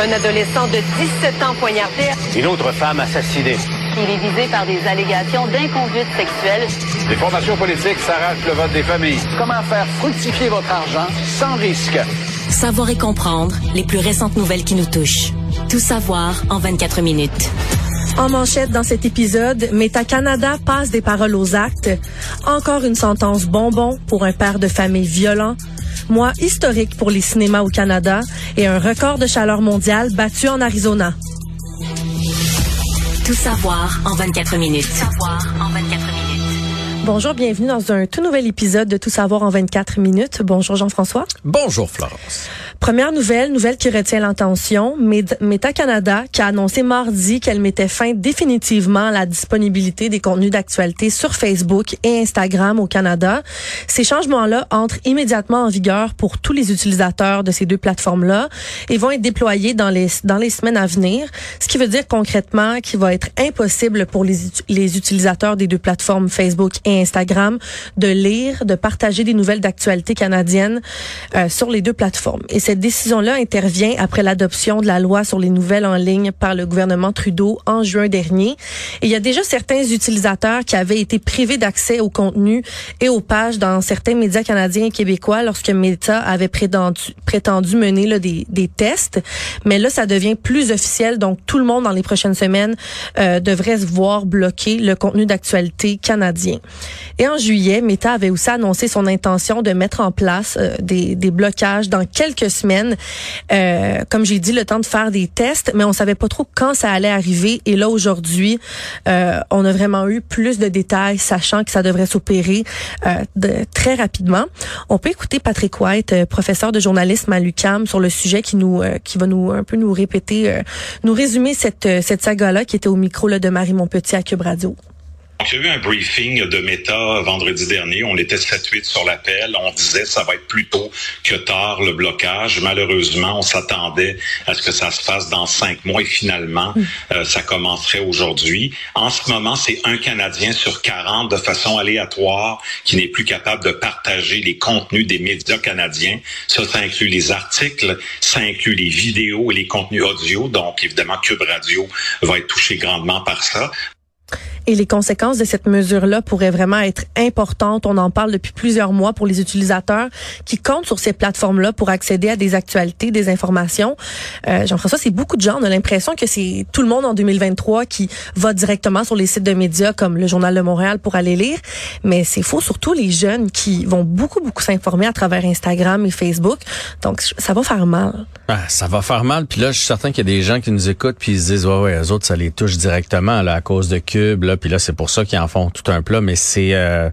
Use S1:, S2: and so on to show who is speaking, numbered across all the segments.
S1: Un adolescent de 17 ans poignardé.
S2: Une autre femme assassinée.
S1: Il est visé par des allégations d'inconduite sexuelle.
S3: Les formations politiques s'arrachent le vote des familles.
S4: Comment faire fructifier votre argent sans risque?
S5: Savoir et comprendre les plus récentes nouvelles qui nous touchent. Tout savoir en 24 minutes.
S6: En manchette dans cet épisode, Meta Canada passe des paroles aux actes. Encore une sentence bonbon pour un père de famille violent. Mois historique pour les cinémas au Canada et un record de chaleur mondiale battu en Arizona.
S5: Tout savoir en 24 minutes. Tout savoir en 24 minutes.
S6: Bonjour, bienvenue dans un tout nouvel épisode de Tout savoir en 24 minutes. Bonjour Jean-François.
S7: Bonjour Florence.
S6: Première nouvelle, nouvelle qui retient l'attention, Meta Canada qui a annoncé mardi qu'elle mettait fin définitivement à la disponibilité des contenus d'actualité sur Facebook et Instagram au Canada. Ces changements-là entrent immédiatement en vigueur pour tous les utilisateurs de ces deux plateformes-là et vont être déployés dans les dans les semaines à venir, ce qui veut dire concrètement qu'il va être impossible pour les, les utilisateurs des deux plateformes Facebook et Instagram de lire, de partager des nouvelles d'actualité canadiennes euh, sur les deux plateformes. Et cette décision-là intervient après l'adoption de la loi sur les nouvelles en ligne par le gouvernement Trudeau en juin dernier. Et il y a déjà certains utilisateurs qui avaient été privés d'accès au contenu et aux pages dans certains médias canadiens et québécois lorsque Meta avait prétendu, mener des, des tests. Mais là, ça devient plus officiel. Donc, tout le monde dans les prochaines semaines euh, devrait se voir bloquer le contenu d'actualité canadien. Et en juillet, Meta avait aussi annoncé son intention de mettre en place euh, des, des blocages dans quelques semaines euh, comme j'ai dit, le temps de faire des tests, mais on savait pas trop quand ça allait arriver. Et là, aujourd'hui, euh, on a vraiment eu plus de détails, sachant que ça devrait s'opérer euh, très rapidement. On peut écouter Patrick White, professeur de journalisme à l'UCAM, sur le sujet qui nous, qui va nous un peu nous répéter, nous résumer cette cette saga-là qui était au micro là, de Marie Montpetit à Cube Radio.
S8: Donc, il y a eu un briefing de Meta vendredi dernier. On était 7-8 sur l'appel. On disait ça va être plus tôt que tard le blocage. Malheureusement, on s'attendait à ce que ça se fasse dans cinq mois et finalement, euh, ça commencerait aujourd'hui. En ce moment, c'est un Canadien sur 40 de façon aléatoire qui n'est plus capable de partager les contenus des médias canadiens. Ça, ça inclut les articles, ça inclut les vidéos et les contenus audio. Donc, évidemment, Cube Radio va être touché grandement par ça.
S6: Et les conséquences de cette mesure-là pourraient vraiment être importantes. On en parle depuis plusieurs mois pour les utilisateurs qui comptent sur ces plateformes-là pour accéder à des actualités, des informations. Euh, Jean-François, c'est beaucoup de gens. On a l'impression que c'est tout le monde en 2023 qui va directement sur les sites de médias comme le Journal de Montréal pour aller lire. Mais c'est faux, surtout les jeunes qui vont beaucoup, beaucoup s'informer à travers Instagram et Facebook. Donc, ça va faire mal.
S7: Ah, ça va faire mal. Puis là, je suis certain qu'il y a des gens qui nous écoutent puis ils se disent, ouais, ouais, eux autres, ça les touche directement là, à cause de Là, puis là, c'est pour ça qu'ils en font tout un plat. Mais c'est, euh,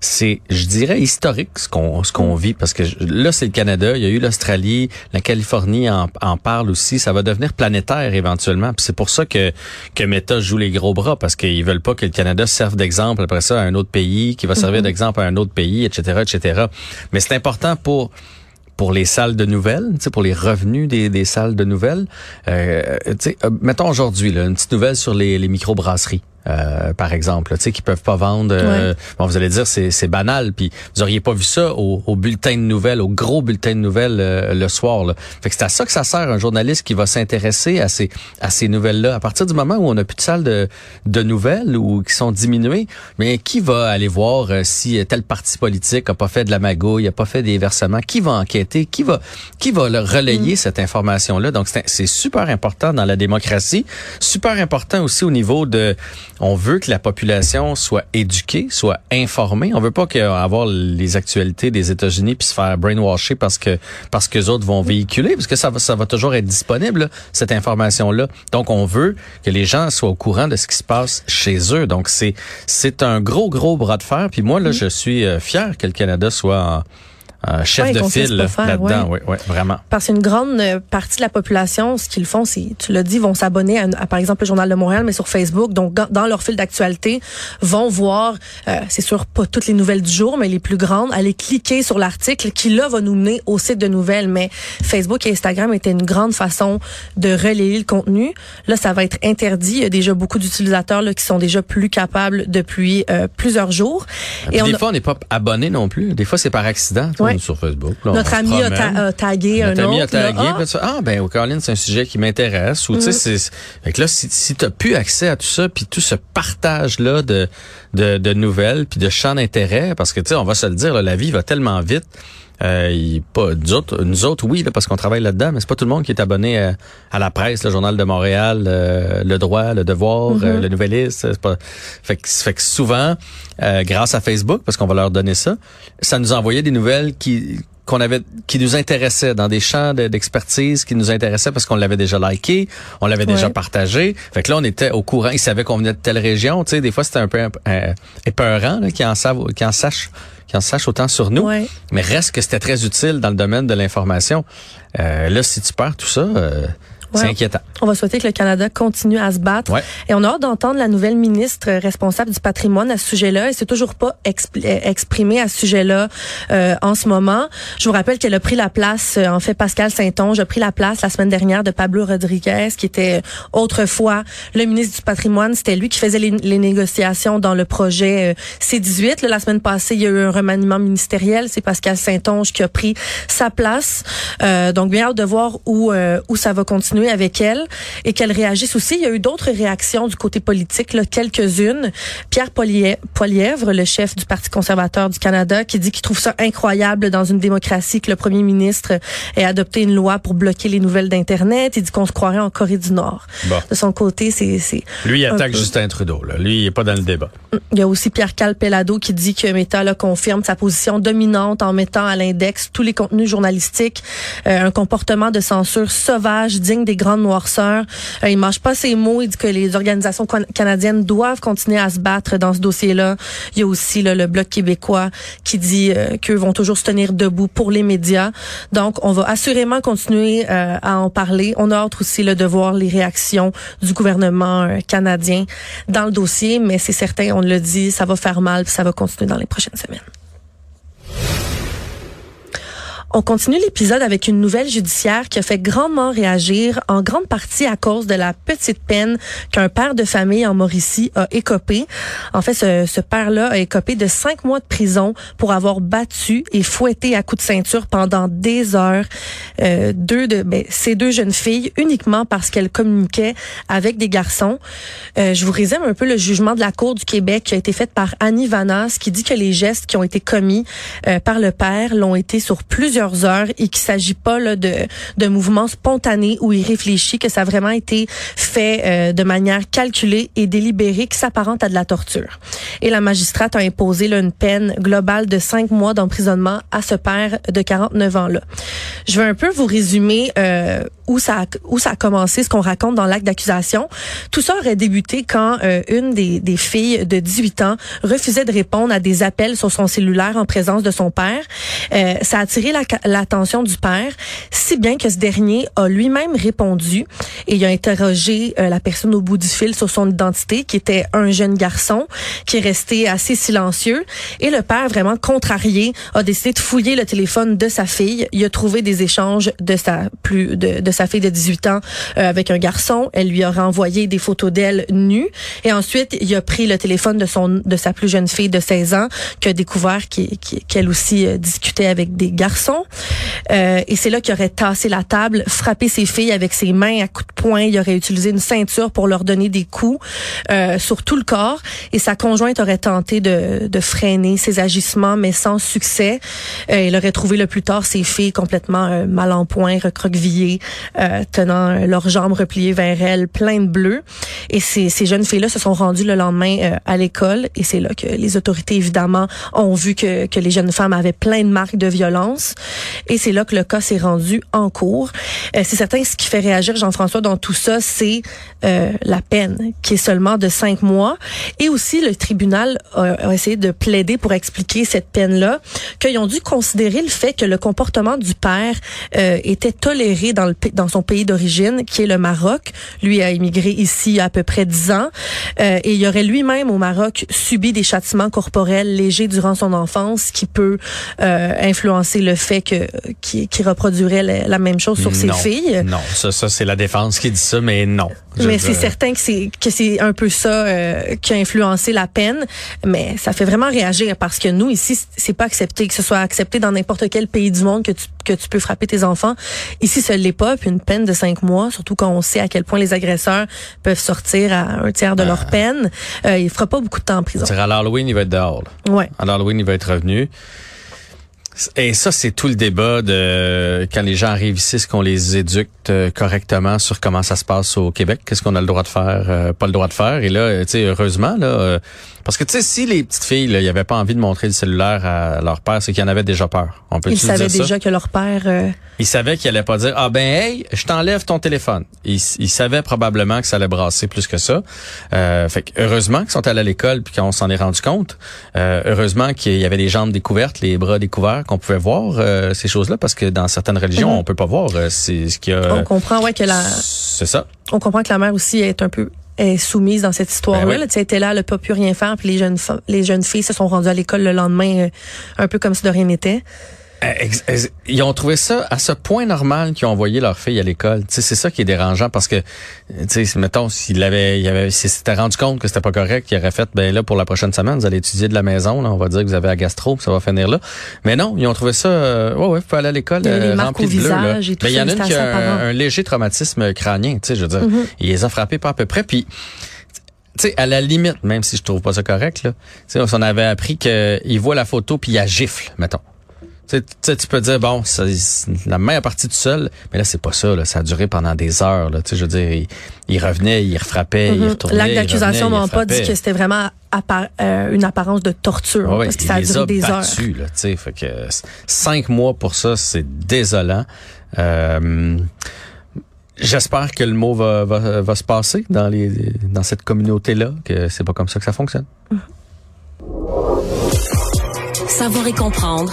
S7: c'est, je dirais, historique ce qu'on ce qu'on vit parce que là, c'est le Canada. Il y a eu l'Australie, la Californie en, en parle aussi. Ça va devenir planétaire éventuellement. Puis c'est pour ça que que Meta joue les gros bras parce qu'ils veulent pas que le Canada serve d'exemple après ça à un autre pays, qui va servir d'exemple à un autre pays, etc., etc. Mais c'est important pour pour les salles de nouvelles, pour les revenus des, des salles de nouvelles. Euh, euh, mettons aujourd'hui une petite nouvelle sur les, les microbrasseries. Euh, par exemple, tu sais, qui peuvent pas vendre. Euh, bon, vous allez dire c'est c'est banal, puis vous auriez pas vu ça au, au, bulletin de nouvelles, au gros bulletin de nouvelles euh, le soir. Là. Fait que c'est à ça que ça sert un journaliste qui va s'intéresser à ces à ces nouvelles-là. À partir du moment où on a plus de salles de de nouvelles ou qui sont diminuées, mais qui va aller voir si tel parti politique a pas fait de la magouille, a pas fait des versements, qui va enquêter, qui va qui va relayer mm. cette information-là? Donc c'est super important dans la démocratie, super important aussi au niveau de on veut que la population soit éduquée, soit informée. On veut pas avoir les actualités des États-Unis puis se faire brainwasher parce que parce que les autres vont véhiculer, parce que ça va ça va toujours être disponible cette information là. Donc on veut que les gens soient au courant de ce qui se passe chez eux. Donc c'est c'est un gros gros bras de fer. Puis moi là, je suis euh, fier que le Canada soit en un chef
S6: ouais,
S7: de file là-dedans, oui, ouais, vraiment.
S6: Parce qu'une grande euh, partie de la population, ce qu'ils font, c'est, tu l'as dit, vont s'abonner à, par exemple, le Journal de Montréal, mais sur Facebook, donc dans leur fil d'actualité, vont voir, euh, c'est sûr, pas toutes les nouvelles du jour, mais les plus grandes, aller cliquer sur l'article qui, là, va nous mener au site de nouvelles. Mais Facebook et Instagram étaient une grande façon de relayer le contenu. Là, ça va être interdit. Il y a déjà beaucoup d'utilisateurs là, qui sont déjà plus capables depuis euh, plusieurs jours.
S7: Et, et des fois, on n'est pas abonné non plus. Des fois, c'est par accident.
S6: Ouais.
S7: sur Facebook. là,
S6: Notre ami a, ta- a tagué
S7: Notre
S6: un
S7: ami a
S6: autre. là.
S7: tagué,
S6: Ah,
S7: ah ben au Caroline, c'est un sujet qui m'intéresse. Ou tu sais, c'est- c'est- fait que là, si, si t'as plus accès à tout ça, puis tout ce partage là de, de de nouvelles, puis de champs d'intérêt, parce que tu sais, on va se le dire, là, la vie va tellement vite. Euh, il- pas nous autres, nous autres oui là, parce qu'on travaille là-dedans, mais c'est pas tout le monde qui est abonné euh, à la presse, le journal de Montréal, euh, le droit, le devoir, euh, le nouvelliste. C'est pas. Fait que, fait que souvent, euh, grâce à Facebook, parce qu'on va leur donner ça, ça nous envoyait des nouvelles qui qu'on avait qui nous intéressaient dans des champs de- d'expertise qui nous intéressaient parce qu'on l'avait déjà liké, on l'avait déjà partagé. Fait que là on était au courant, ils savaient qu'on venait de telle région, tu sais, des fois c'était un peu euh, épeurant qu'ils en savent qu'ils en sachent qu'ils en sachent autant sur nous.
S6: Ouais.
S7: Mais reste que c'était très utile dans le domaine de l'information. Euh, là si tu perds tout ça, euh, c'est inquiétant.
S6: On va souhaiter que le Canada continue à se battre.
S7: Ouais.
S6: Et on a hâte d'entendre la nouvelle ministre responsable du patrimoine à ce sujet-là. Elle s'est toujours pas euh, exprimée à ce sujet-là euh, en ce moment. Je vous rappelle qu'elle a pris la place, euh, en fait, Pascal Saint-Onge a pris la place la semaine dernière de Pablo Rodriguez, qui était autrefois le ministre du patrimoine. C'était lui qui faisait les, les négociations dans le projet euh, C-18. Là, la semaine passée, il y a eu un remaniement ministériel. C'est Pascal Saint-Onge qui a pris sa place. Euh, donc, bien hâte de voir où, euh, où ça va continuer avec elle et qu'elle réagisse aussi. Il y a eu d'autres réactions du côté politique, là, quelques-unes. Pierre Poiliè- Poilièvre, le chef du Parti conservateur du Canada, qui dit qu'il trouve ça incroyable dans une démocratie que le premier ministre ait adopté une loi pour bloquer les nouvelles d'Internet. Il dit qu'on se croirait en Corée du Nord.
S7: Bon.
S6: De son côté, c'est... c'est
S7: Lui il attaque
S6: peu.
S7: Justin Trudeau là. Lui il est pas dans le débat.
S6: il y a aussi Pierre Calpelado qui dit que Meta là, confirme sa position dominante en mettant à l'index tous les contenus journalistiques, euh, un comportement de censure sauvage, digne des grandes noirceurs. Euh, il mâche pas ses mots. Il dit que les organisations can- canadiennes doivent continuer à se battre dans ce dossier-là. Il y a aussi là, le Bloc québécois qui dit euh, qu'eux vont toujours se tenir debout pour les médias. Donc, on va assurément continuer euh, à en parler. On a hâte aussi là, de voir les réactions du gouvernement euh, canadien dans le dossier, mais c'est certain, on le dit, ça va faire mal, puis ça va continuer dans les prochaines semaines. On continue l'épisode avec une nouvelle judiciaire qui a fait grandement réagir, en grande partie à cause de la petite peine qu'un père de famille en Mauricie a écopé. En fait, ce, ce père-là a écopé de cinq mois de prison pour avoir battu et fouetté à coups de ceinture pendant des heures euh, deux de ben, ces deux jeunes filles uniquement parce qu'elles communiquaient avec des garçons. Euh, je vous résume un peu le jugement de la Cour du Québec qui a été fait par Annie Vanas qui dit que les gestes qui ont été commis euh, par le père l'ont été sur plusieurs heures et qu'il s'agit pas là, de, de mouvements spontanés ou irréfléchis, que ça a vraiment été fait euh, de manière calculée et délibérée qui s'apparente à de la torture. Et la magistrate a imposé là, une peine globale de cinq mois d'emprisonnement à ce père de 49 ans-là. Je vais un peu vous résumer euh, où ça a, où ça a commencé, ce qu'on raconte dans l'acte d'accusation. Tout ça aurait débuté quand euh, une des, des filles de 18 ans refusait de répondre à des appels sur son cellulaire en présence de son père. Euh, ça a attiré la- l'attention du père, si bien que ce dernier a lui-même répondu et a interrogé euh, la personne au bout du fil sur son identité, qui était un jeune garçon qui est resté assez silencieux. Et le père, vraiment contrarié, a décidé de fouiller le téléphone de sa fille. Il a trouvé des échanges de sa plus de, de sa fille de 18 ans euh, avec un garçon. Elle lui a renvoyé des photos d'elle nue. Et ensuite, il a pris le téléphone de son de sa plus jeune fille de 16 ans, qui a découvert qu'elle aussi euh, discutait avec des garçons. Euh, et c'est là qu'il aurait tassé la table, frappé ses filles avec ses mains à coups de poing. Il aurait utilisé une ceinture pour leur donner des coups euh, sur tout le corps. Et sa conjointe aurait tenté de, de freiner ses agissements, mais sans succès. Euh, il aurait trouvé le plus tard ses filles complètement euh, mal en point, recroquevillées, euh, tenant leurs jambes repliées vers elle, plein de bleu. Et ces, ces jeunes filles-là se sont rendues le lendemain euh, à l'école. Et c'est là que les autorités, évidemment, ont vu que, que les jeunes femmes avaient plein de marques de violence. Et c'est là que le cas s'est rendu en cours. Euh, c'est certain, ce qui fait réagir Jean-François dans tout ça, c'est euh, la peine, qui est seulement de cinq mois. Et aussi, le tribunal a, a essayé de plaider pour expliquer cette peine-là, qu'ils ont dû considérer le fait que le comportement du père euh, était toléré dans le, dans son pays d'origine, qui est le Maroc. Lui a immigré ici il y a à peu près dix ans. Euh, et il aurait lui-même au Maroc subi des châtiments corporels légers durant son enfance qui peut euh, influencer le fait que qu'il reproduirait la, même chose sur ses filles.
S7: Non, ça, ça c'est la défense qui dit ça, mais non.
S6: Mais c'est certain que c'est que c'est un peu ça euh, qui a influencé la peine. Mais ça fait vraiment réagir parce que nous ici, c'est pas accepté que ce soit accepté dans n'importe quel pays du monde que tu que tu peux frapper tes enfants. Ici, ce l'est pas. Puis une peine de cinq mois, surtout quand on sait à quel point les agresseurs peuvent sortir à un tiers de leur peine. Euh, il fera pas beaucoup de temps en prison.
S7: À l'Halloween, il va être dehors.
S6: Ouais.
S7: À l'Halloween, il va être revenu. Et ça, c'est tout le débat de quand les gens arrivent ici, est-ce qu'on les éduque euh, correctement sur comment ça se passe au Québec, qu'est-ce qu'on a le droit de faire, euh, pas le droit de faire? Et là, euh, tu sais, heureusement, là, parce que tu sais, si les petites filles, avait pas envie de montrer le cellulaire à leur père, c'est qu'ils en avaient déjà peur.
S6: On peut Ils savaient déjà que leur père.
S7: Ils savaient qu'il allait pas dire ah ben hey, je t'enlève ton téléphone. Ils, ils, savaient probablement que ça allait brasser plus que ça. fait que heureusement qu'ils sont allés à l'école puis qu'on s'en est rendu compte. heureusement qu'il y avait les jambes découvertes, les bras découverts qu'on pouvait voir euh, ces choses-là parce que dans certaines religions, mhm. on peut pas voir euh, c'est ce qu'il y a.
S6: On comprend ouais que la
S7: C'est ça.
S6: On comprend que la mère aussi est un peu est soumise dans cette histoire-là. Ben Tu était là, elle n'a pas pu rien faire, puis les jeunes les jeunes filles se sont rendues à l'école le lendemain, euh, un peu comme si de rien n'était.
S7: Euh, ils ont trouvé ça à ce point normal qu'ils ont envoyé leur fille à l'école. C'est ça qui est dérangeant parce que, mettons, s'il avait, il avait, s'était rendu compte que c'était pas correct, il aurait fait, ben là pour la prochaine semaine, vous allez étudier de la maison, là, on va dire que vous avez la gastro, ça va finir là. Mais non, ils ont trouvé ça, euh, ouais, ouais, vous pouvez aller à l'école
S6: euh, rempli de bleu. Là.
S7: Mais il y en a une qui a un, léger traumatisme crânien, tu sais, je veux dire, mm-hmm. il les a frappés pas à peu près, puis tu sais, à la limite, même si je trouve pas ça correct, là, tu sais, on avait appris qu'il voit la photo puis il a gifle, mettons. Tu, sais, tu peux dire, bon, ça, la main est partie tout seul, mais là, c'est pas ça. Là, ça a duré pendant des heures. Là, tu sais, je veux dire, il, revenait, il refrappait, il mm-hmm. retournait.
S6: L'acte d'accusation m'a pas dit que c'était vraiment euh, une apparence de torture, parce que ça a duré des heures.
S7: Là, tu sais, fait que cinq mois pour ça, c'est désolant. Euh, J'espère que le mot va, va, va, se passer dans, les, dans cette communauté-là, que c'est pas comme ça que ça fonctionne.
S5: Savoir et comprendre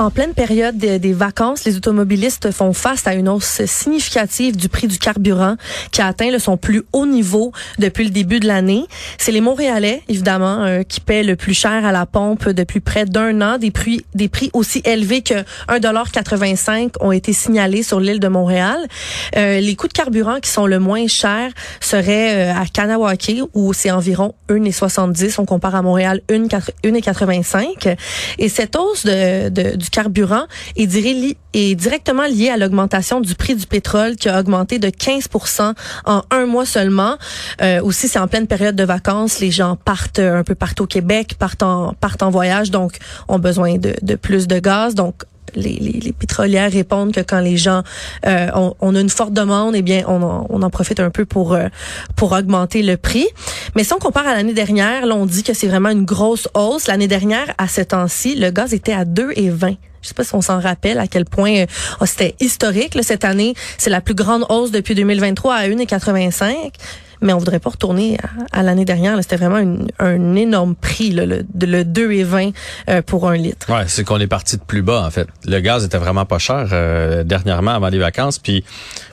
S6: En pleine période des vacances, les automobilistes font face à une hausse significative du prix du carburant qui a atteint son plus haut niveau depuis le début de l'année. C'est les Montréalais, évidemment, euh, qui paient le plus cher à la pompe depuis près d'un an. Des prix, des prix aussi élevés que 1,85 ont été signalés sur l'île de Montréal. Euh, les coûts de carburant qui sont le moins chers seraient euh, à Kanawake, où c'est environ 1,70. On compare à Montréal 1,85. Et cette hausse de, de du carburant est, directement lié à l'augmentation du prix du pétrole qui a augmenté de 15 en un mois seulement. Euh, aussi, c'est en pleine période de vacances. Les gens partent un peu partout au Québec, partent en, partent en voyage, donc ont besoin de, de plus de gaz. Donc, les, les, pétrolières répondent que quand les gens euh, ont, on a une forte demande, eh bien on en, on en profite un peu pour euh, pour augmenter le prix. Mais si on compare à l'année dernière, là, on dit que c'est vraiment une grosse hausse. L'année dernière, à ce temps-ci, le gaz était à 2,20. Je sais pas si on s'en rappelle à quel point euh, oh, c'était historique. Là, cette année, c'est la plus grande hausse depuis 2023 à 1,85 mais on voudrait pas retourner à, l'année dernière. C'était vraiment un énorme prix, le, le 2,20 euh, pour un litre.
S7: Ouais, c'est qu'on est parti de plus bas, en fait. Le gaz était vraiment pas cher euh, dernièrement avant les vacances. Puis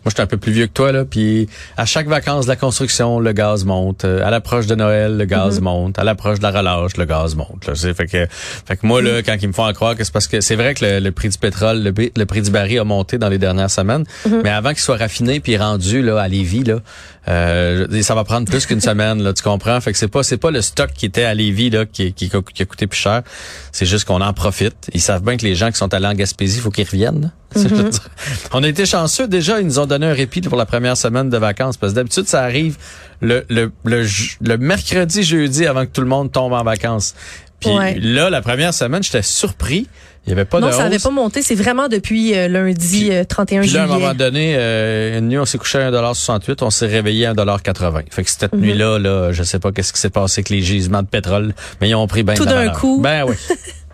S7: moi, j'étais un peu plus vieux que toi, là. Puis à chaque vacances de la construction, le gaz monte. Euh, à l'approche de Noël, le gaz mm-hmm. monte. À l'approche de la relâche, le gaz monte. Là. Fait que, fait que moi, là, quand ils me font en croire que c'est parce que c'est vrai que le, prix du pétrole, le, prix du baril a monté dans les dernières semaines, mm-hmm. mais avant qu'il soit raffiné puis rendu là à Lévis, là, euh, ça va prendre plus qu'une semaine, là, tu comprends? Fait que c'est pas c'est pas le stock qui était à Lévis là, qui, qui, qui a coûté plus cher. C'est juste qu'on en profite. Ils savent bien que les gens qui sont allés en Gaspésie, il faut qu'ils reviennent. Mm-hmm. On a été chanceux déjà, ils nous ont donné un répit pour la première semaine de vacances. Parce que d'habitude, ça arrive le, le, le, le mercredi, jeudi avant que tout le monde tombe en vacances. Puis là, la première semaine, j'étais surpris. Il y avait pas
S6: non,
S7: de
S6: ça n'avait pas monté. C'est vraiment depuis euh, lundi 31 puis là,
S7: juillet. à un moment donné, euh, une nuit, on s'est couché à 1,68 on s'est réveillé à 1,80 Fait que cette mhm. nuit-là, là, je sais pas qu'est-ce qui s'est passé avec les gisements de pétrole, mais ils ont pris bien
S6: Tout d'un coup.
S7: Ben oui.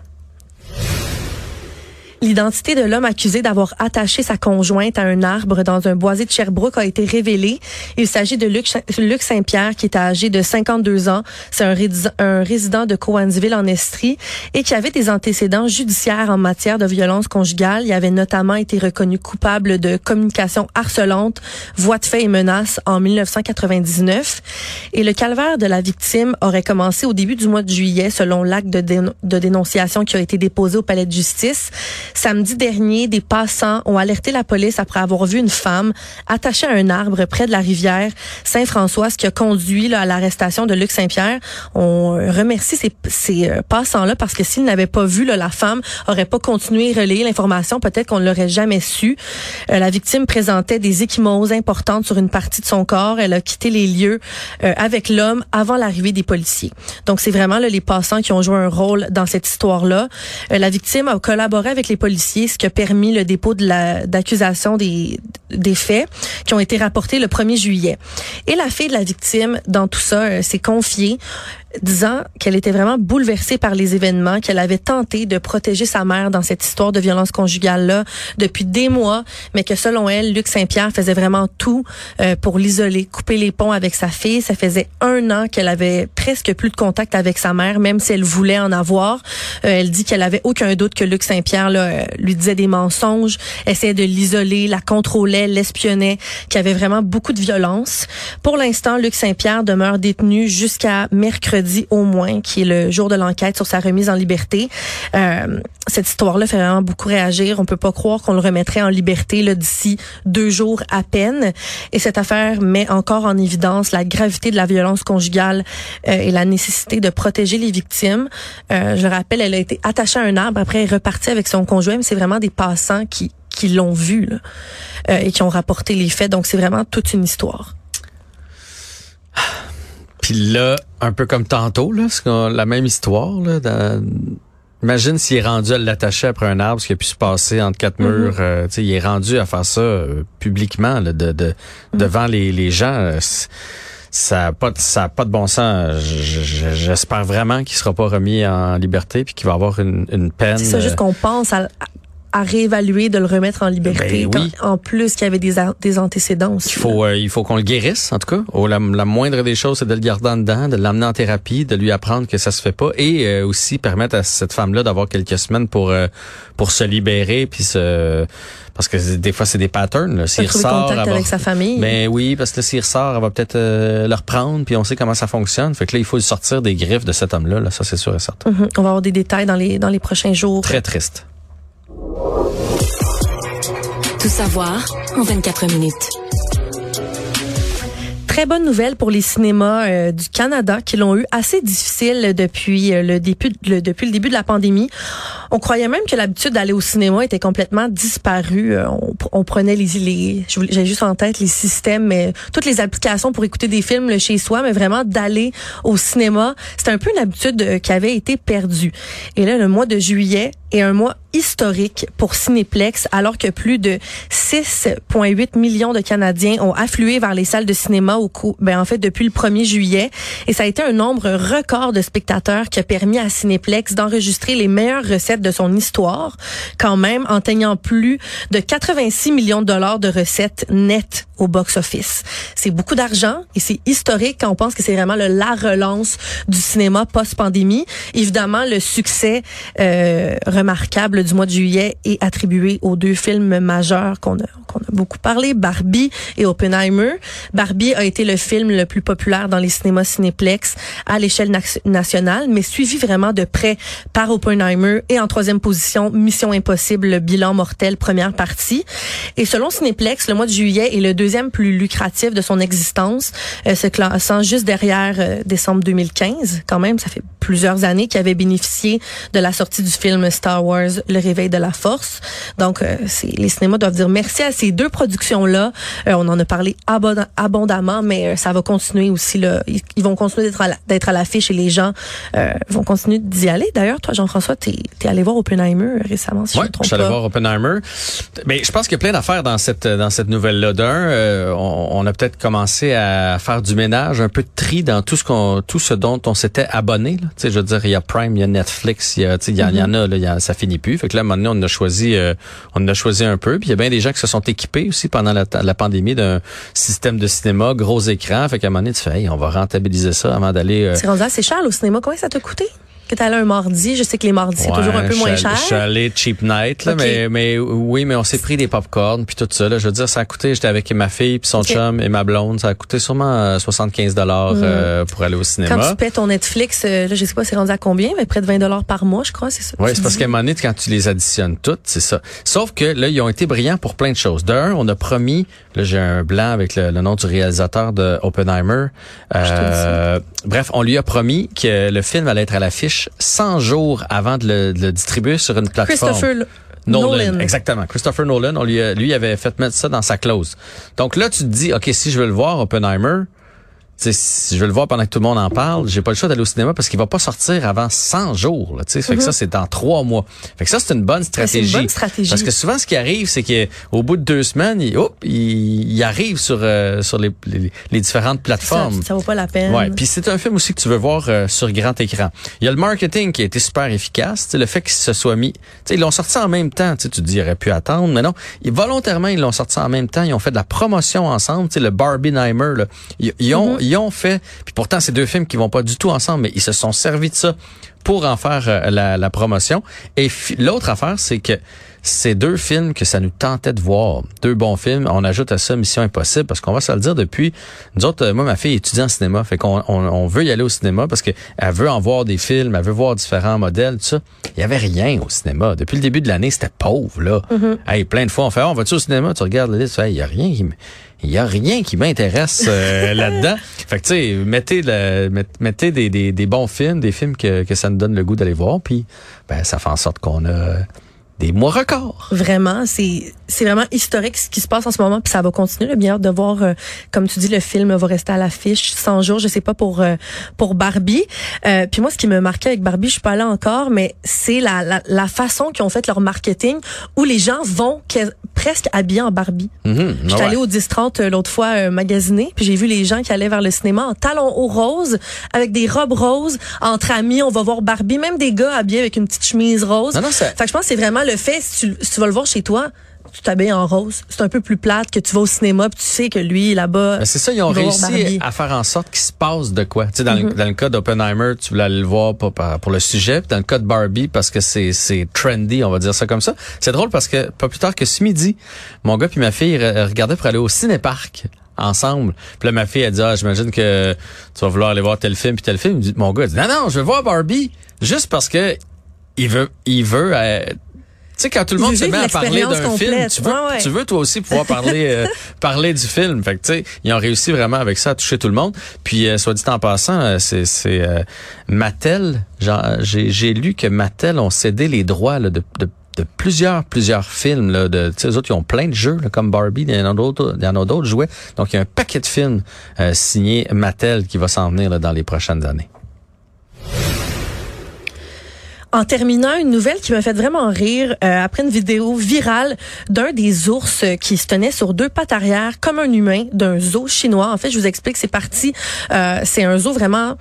S6: L'identité de l'homme accusé d'avoir attaché sa conjointe à un arbre dans un boisé de Sherbrooke a été révélée. Il s'agit de Luc, Saint-Pierre qui est âgé de 52 ans. C'est un, résident de Cowansville en Estrie et qui avait des antécédents judiciaires en matière de violence conjugale. Il avait notamment été reconnu coupable de communication harcelante, voie de fait et menaces en 1999. Et le calvaire de la victime aurait commencé au début du mois de juillet selon l'acte de dénonciation qui a été déposé au palais de justice. Samedi dernier, des passants ont alerté la police après avoir vu une femme attachée à un arbre près de la rivière Saint-François, ce qui a conduit là, à l'arrestation de Luc Saint-Pierre. On remercie ces, ces euh, passants-là parce que s'ils n'avaient pas vu, là, la femme aurait pas continué à relayer l'information. Peut-être qu'on ne l'aurait jamais su. Euh, la victime présentait des échymoses importantes sur une partie de son corps. Elle a quitté les lieux euh, avec l'homme avant l'arrivée des policiers. Donc, c'est vraiment là, les passants qui ont joué un rôle dans cette histoire-là. la victime a collaboré avec les policiers, ce qui a permis le dépôt d'accusation des des faits qui ont été rapportés le 1er juillet. Et la fille de la victime dans tout ça euh, s'est confiée disant qu'elle était vraiment bouleversée par les événements, qu'elle avait tenté de protéger sa mère dans cette histoire de violence conjugale-là depuis des mois, mais que selon elle, Luc Saint-Pierre faisait vraiment tout euh, pour l'isoler, couper les ponts avec sa fille. Ça faisait un an qu'elle avait presque plus de contact avec sa mère, même si elle voulait en avoir. Euh, elle dit qu'elle avait aucun doute que Luc Saint-Pierre euh, lui disait des mensonges, essayait de l'isoler, la contrôlait, l'espionnait, qu'il y avait vraiment beaucoup de violence. Pour l'instant, Luc Saint-Pierre demeure détenu jusqu'à mercredi dit au moins, qui est le jour de l'enquête sur sa remise en liberté. Euh, cette histoire-là fait vraiment beaucoup réagir. On peut pas croire qu'on le remettrait en liberté d'ici deux jours à peine. Et cette affaire met encore en évidence la gravité de la violence conjugale euh, et la nécessité de protéger les victimes. Euh, je le rappelle, elle a été attachée à un arbre. Après, elle est repartie avec son conjoint. Mais c'est vraiment des passants qui qui l'ont vu là, et qui ont rapporté les faits. Donc c'est vraiment toute une histoire.
S7: Puis là, un peu comme tantôt, là, la même histoire. Là, Imagine s'il est rendu à l'attacher après un arbre, ce qui a pu se passer entre quatre mm-hmm. murs. Euh, il est rendu à faire ça euh, publiquement, là, de, de mm. devant les, les gens. Euh, ça n'a pas, de, ça a pas de bon sens. J'espère vraiment qu'il sera pas remis en liberté puis qu'il va avoir une, une peine.
S6: C'est ça, juste qu'on pense à, à réévaluer, de le remettre en liberté.
S7: Ben
S6: en plus qu'il y avait des, des antécédents aussi.
S7: Il faut, euh, il faut qu'on le guérisse, en tout cas. Oh, la, moindre des choses, c'est de le garder en dedans, de l'amener en thérapie, de lui apprendre que ça se fait pas et euh, aussi permettre à cette femme-là d'avoir quelques semaines pour euh, pour se libérer puis se parce que des fois c'est des patterns. S'il
S6: ressort, contact avec sa famille.
S7: Ben oui, parce que s'il ressort, elle va peut-être le reprendre puis on sait comment ça fonctionne. Fait que là, il faut sortir des griffes de cet homme-là. Là, ça c'est sûr et certain.
S6: Mm-hmm. On va avoir des détails dans les dans les prochains jours.
S7: Très triste.
S5: Tout savoir en 24 minutes.
S6: Très bonne nouvelle pour les cinémas euh, du Canada qui l'ont eu assez difficile depuis euh, le début depuis le début de la pandémie. On croyait même que l'habitude d'aller au cinéma était complètement disparue. Euh, on, prenait les, les j'ai juste en tête les systèmes, mais toutes les applications pour écouter des films chez soi, mais vraiment d'aller au cinéma, c'était un peu une habitude qui avait été perdue. Et là, le mois de juillet est un mois historique pour Cinéplex, alors que plus de 6,8 millions de Canadiens ont afflué vers les salles de cinéma au coup, ben en fait depuis le 1er juillet, et ça a été un nombre record de spectateurs qui a permis à Cinéplex d'enregistrer les meilleures recettes de son histoire, quand même en teignant plus de 86 millions de dollars de recettes nettes au box-office. C'est beaucoup d'argent et c'est historique quand on pense que c'est vraiment la relance du cinéma post-pandémie. Évidemment, le succès euh, remarquable du mois de juillet est attribué aux deux films majeurs qu'on a, qu'on a beaucoup parlé, Barbie et Oppenheimer. Barbie a été le film le plus populaire dans les cinémas cinéplex à l'échelle nationale, mais suivi vraiment de près par Oppenheimer et en troisième position, Mission Impossible, le bilan mortel, première partie. Et selon Cinéplex, le mois de juillet est le deuxième plus lucratif de son existence, euh, se classant juste derrière euh, décembre 2015. Quand même, ça fait plusieurs années qu'il avait bénéficié de la sortie du film Star Wars, Le Réveil de la Force. Donc, euh, les cinémas doivent dire merci à ces deux productions-là. Euh, on en a parlé abondamment, mais euh, ça va continuer aussi. Là. Ils, vont continuer d'être à l'affiche et les gens vont continuer d'y aller. D'ailleurs, toi, Jean-François, tu es, allé voir Oppenheimer récemment, si
S7: ouais,
S6: je me trompe
S7: je suis allé voir Oppenheimer. Mais je pense qu'il y a plein d'affaires dans cette dans cette nouvelle-là. D'un, on, on, a peut-être commencé à faire du ménage, un peu de tri dans tout ce qu'on tout ce dont on s'était abonné. Là. Je veux dire, il y a Prime, il y a Netflix, il y, a, il y, en a, là, ça finit plus. Fait que là, maintenant, on a choisi, euh, on a choisi un peu. Puis il y a bien des gens qui se sont équipés aussi pendant la, pandémie d'un système de cinéma, gros écran. Fait qu'à un moment donné, tu fais, hey, on va rentabiliser ça avant d'aller.
S6: C'est rendu assez cher au cinéma. Combien ça t'a coûté? Que tu allé un mardi. Je sais que les mardis, c'est toujours un peu moins cher.
S7: Je suis allé cheap night, là, mais, mais oui, mais on s'est pris des popcorn puis tout ça. Là, je veux dire, ça a coûté, j'étais avec ma fille puis son chum et ma blonde, ça a coûté sûrement 75 euh, dollars mm. euh, pour aller au cinéma.
S6: Quand tu paies ton Netflix, euh, là, je sais pas c'est rendu à combien, mais près de 20 dollars par mois, je crois, c'est ça.
S7: Oui, c'est parce qu'à un moment donné, quand tu les additionnes toutes, c'est ça. Sauf que là, ils ont été brillants pour plein de choses. D'un, on a promis, là, j'ai un blanc avec le, nom du réalisateur de Oppenheimer. Euh, bref, on lui a promis que le film allait être à l'affiche 100 jours avant de le, distribuer sur une plateforme.
S6: Christopher
S7: Nolan, exactement. Christopher Nolan, on lui, lui avait fait mettre ça dans sa clause. Donc là, tu te dis, ok, si je veux le voir, Oppenheimer, si je veux le voir pendant que tout le monde en parle, j'ai pas le choix d'aller au cinéma parce qu'il va pas sortir avant 100 jours. Là, fait que ça, mhm. c'est dans trois mois. Fait que ça, c'est une bonne stratégie.
S6: Une bonne stratégie.
S7: Parce que souvent, ce qui arrive, c'est qu'au bout de deux semaines, il, il, arrive sur euh, sur les, les, différentes plateformes.
S6: Ça, ça, vaut pas la peine.
S7: Ouais. Puis c'est un film aussi que tu veux voir euh, sur grand écran. Il y a le marketing qui a été super efficace. Le fait qu'il se soit mis... ils l'ont sorti en même temps. Tu te dis, il aurait pu attendre. Mais non, ils, volontairement, ils l'ont sorti en même temps. Ils ont fait de la promotion ensemble. sais le Barbieheimer, là. Ils, ont, mhm ils ont fait, puis pourtant c'est deux films qui vont pas du tout ensemble, mais ils se sont servis de ça pour en faire euh, la, promotion. Et l'autre affaire, c'est que c'est deux films que ça nous tentait de voir. Deux bons films. On ajoute à ça Mission Impossible parce qu'on va se le dire depuis. Nous autres, euh, moi, ma fille étudie en cinéma. Fait qu'on on, veut y aller au cinéma parce qu'elle veut en voir des films, elle veut voir différents modèles, tout ça. Il y avait rien au cinéma. Depuis le début de l'année, c'était pauvre, là. Mm-hmm. Hey, plein de fois, on fait, oh, on va-tu au cinéma? Tu regardes la liste, il y a rien qui il y a rien qui m'intéresse euh, là-dedans. Fait que tu sais, mettez, le, mettez des, des, des, bons films, des films que, que ça nous donne le goût d'aller voir, puis ben ça fait en sorte qu'on a des mois records.
S6: Vraiment, c'est c'est vraiment historique ce qui se passe en ce moment, puis ça va continuer. Le bien de voir, euh, comme tu dis, le film va rester à l'affiche 100 jours, je sais pas pour euh, pour Barbie. Euh, puis moi, ce qui me marquait avec Barbie, je suis pas là encore, mais c'est la, la, la façon qu'ils ont fait leur marketing, où les gens vont presque habillés en Barbie. Mm J'étais allée au 10-30 l'autre fois magasiner, puis j'ai vu les gens qui allaient vers le cinéma en talons hauts roses, avec des robes roses, entre amis, on va voir Barbie, même des gars habillés avec une petite chemise rose.
S7: Non, non,
S6: fait que je pense que c'est vraiment le fait, si tu, vas le voir chez toi, tu t'habilles en rose. C'est un peu plus plate que tu vas au cinéma puis tu sais que lui, là-bas.
S7: c'est ça, ils ont réussi à faire en sorte qu'il se passe de quoi. Tu sais, dans, le, mm-hmm. dans le cas d'Oppenheimer, tu voulais aller le voir pour, pour le sujet. Puis dans le cas de Barbie, parce que c'est, trendy, on va dire ça comme ça. C'est drôle parce que pas plus tard que ce midi, mon gars puis ma fille regardaient pour aller au cinéparc ensemble. Puis là, ma fille a dit, ah, j'imagine que tu vas vouloir aller voir tel film puis tel film. Mon gars dit, non, non, je veux voir Barbie. Juste parce que il veut, il veut, euh, tu sais, quand tout le monde se met à parler d'un film, tu veux, tu veux toi aussi pouvoir parler euh, parler du film. Fait que tu sais, ils ont réussi vraiment avec ça à toucher tout le monde. Puis, euh, soit dit en passant, euh, c'est c'est Mattel. J'ai lu que Mattel ont cédé les droits là, de, de de plusieurs, plusieurs films. Là, de, les autres, ils ont plein de jeux, là, comme Barbie, il y en a d'autres, jouets. Donc, il y a un paquet de films signés Mattel qui va s'en venir là, dans les prochaines années.
S6: En terminant, une nouvelle qui m'a fait vraiment rire euh, après une vidéo virale d'un des ours qui se tenait sur deux pattes arrière comme un humain d'un zoo chinois. En fait, je vous explique, c'est parti. Euh, c'est un zoo vraiment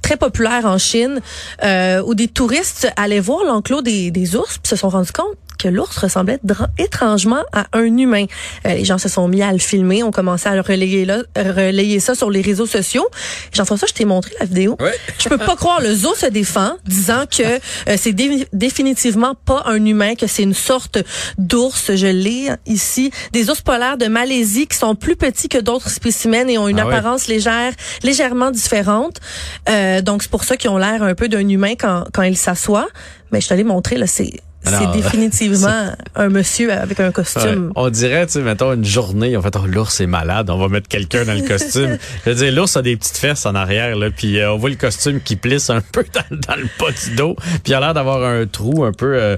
S6: très populaire en Chine euh, où des touristes allaient voir l'enclos des, des ours puis se sont rendus compte que l'ours ressemblait étrangement à un humain. Euh, les gens se sont mis à le filmer, ont commencé à relayer, là, relayer ça sur les réseaux sociaux. Jean-François, je t'ai montré la vidéo.
S7: Oui.
S6: Je peux pas croire. Le zoo se défend, disant que euh, c'est définitivement pas un humain, que c'est une sorte d'ours. Je l'ai ici. Des ours polaires de Malaisie qui sont plus petits que d'autres spécimens et ont une ah apparence légère, légèrement différente. Euh, donc c'est pour ça qu'ils ont l'air un peu d'un humain quand, quand ils s'assoient. Mais je te l'ai montré là, c'est c'est définitivement un monsieur avec un costume.
S7: On dirait, tu sais, mettons une journée, en fait, oh, l'ours est malade, on va mettre quelqu'un dans le costume. Je veux dire, l'ours a des petites fesses en arrière, là, puis euh, on voit le costume qui plisse un peu dans, le pas du dos, puis il a l'air d'avoir un trou un peu... Euh,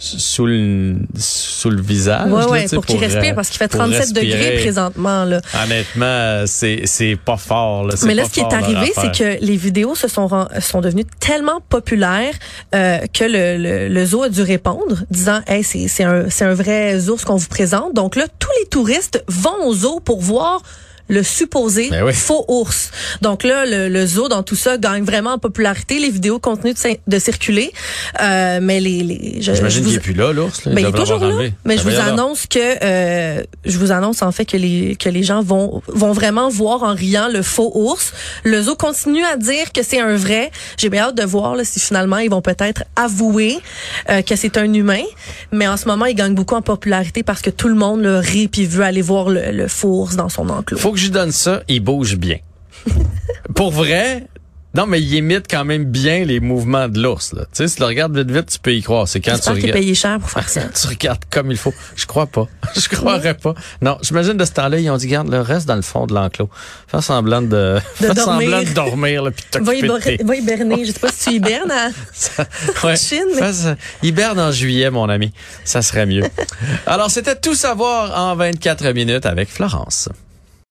S7: sous le, sous le visage.
S6: Ouais, ouais, pour, qu'il respire, parce qu'il fait 37 degrés présentement. Là.
S7: Honnêtement, c'est, c'est pas fort. Là,
S6: Mais là,
S7: ce
S6: qui est arrivé, c'est que les vidéos se sont, sont devenues tellement populaires euh, que le, le, le, zoo a dû répondre, disant hey, c'est, c'est, un, c'est un vrai ours qu'on vous présente. Donc là, tous les touristes vont au zoo pour voir le supposé
S7: Ben oui.
S6: faux ours. Donc là, le, le zoo dans tout ça gagne vraiment en popularité. Les vidéos continuent de, de circuler, euh, mais les, les je-
S7: J'imagine qu'il est plus là, l'ours.
S6: ben, il est toujours là. Mais je vous annonce que euh, je vous annonce en fait que les que les gens vont vont vraiment voir en riant le faux ours. Le zoo continue à dire que c'est un vrai. J'ai bien hâte de voir là, si finalement ils vont peut-être avouer euh, que c'est un humain. Mais en ce moment, il gagne beaucoup en popularité parce que tout le monde le rit puis veut aller voir le, le faux ours dans son enclos.
S7: Faut que je lui donne ça, il bouge bien. Pour vrai, non, mais il imite quand même bien les mouvements de l'ours. Tu sais, si tu le regardes vite, vite, tu peux y croire. C'est quand tu regardes.
S6: payé cher pour faire ça.
S7: tu regardes comme il faut. Je crois pas. Je croirais pas. Non, j'imagine de ce temps-là, ils ont dit, garde, le reste dans le fond de l'enclos. Fais semblant de,
S6: De dormir.
S7: semblant de dormir, là, puis
S6: Va, hiber- va hiberner. Je sais pas si tu hibernes à
S7: Ouais.
S6: Chine, mais-
S7: ça. Hiberne en juillet, mon ami. Ça serait mieux. Alors, c'était tout savoir en 24 minutes avec Florence.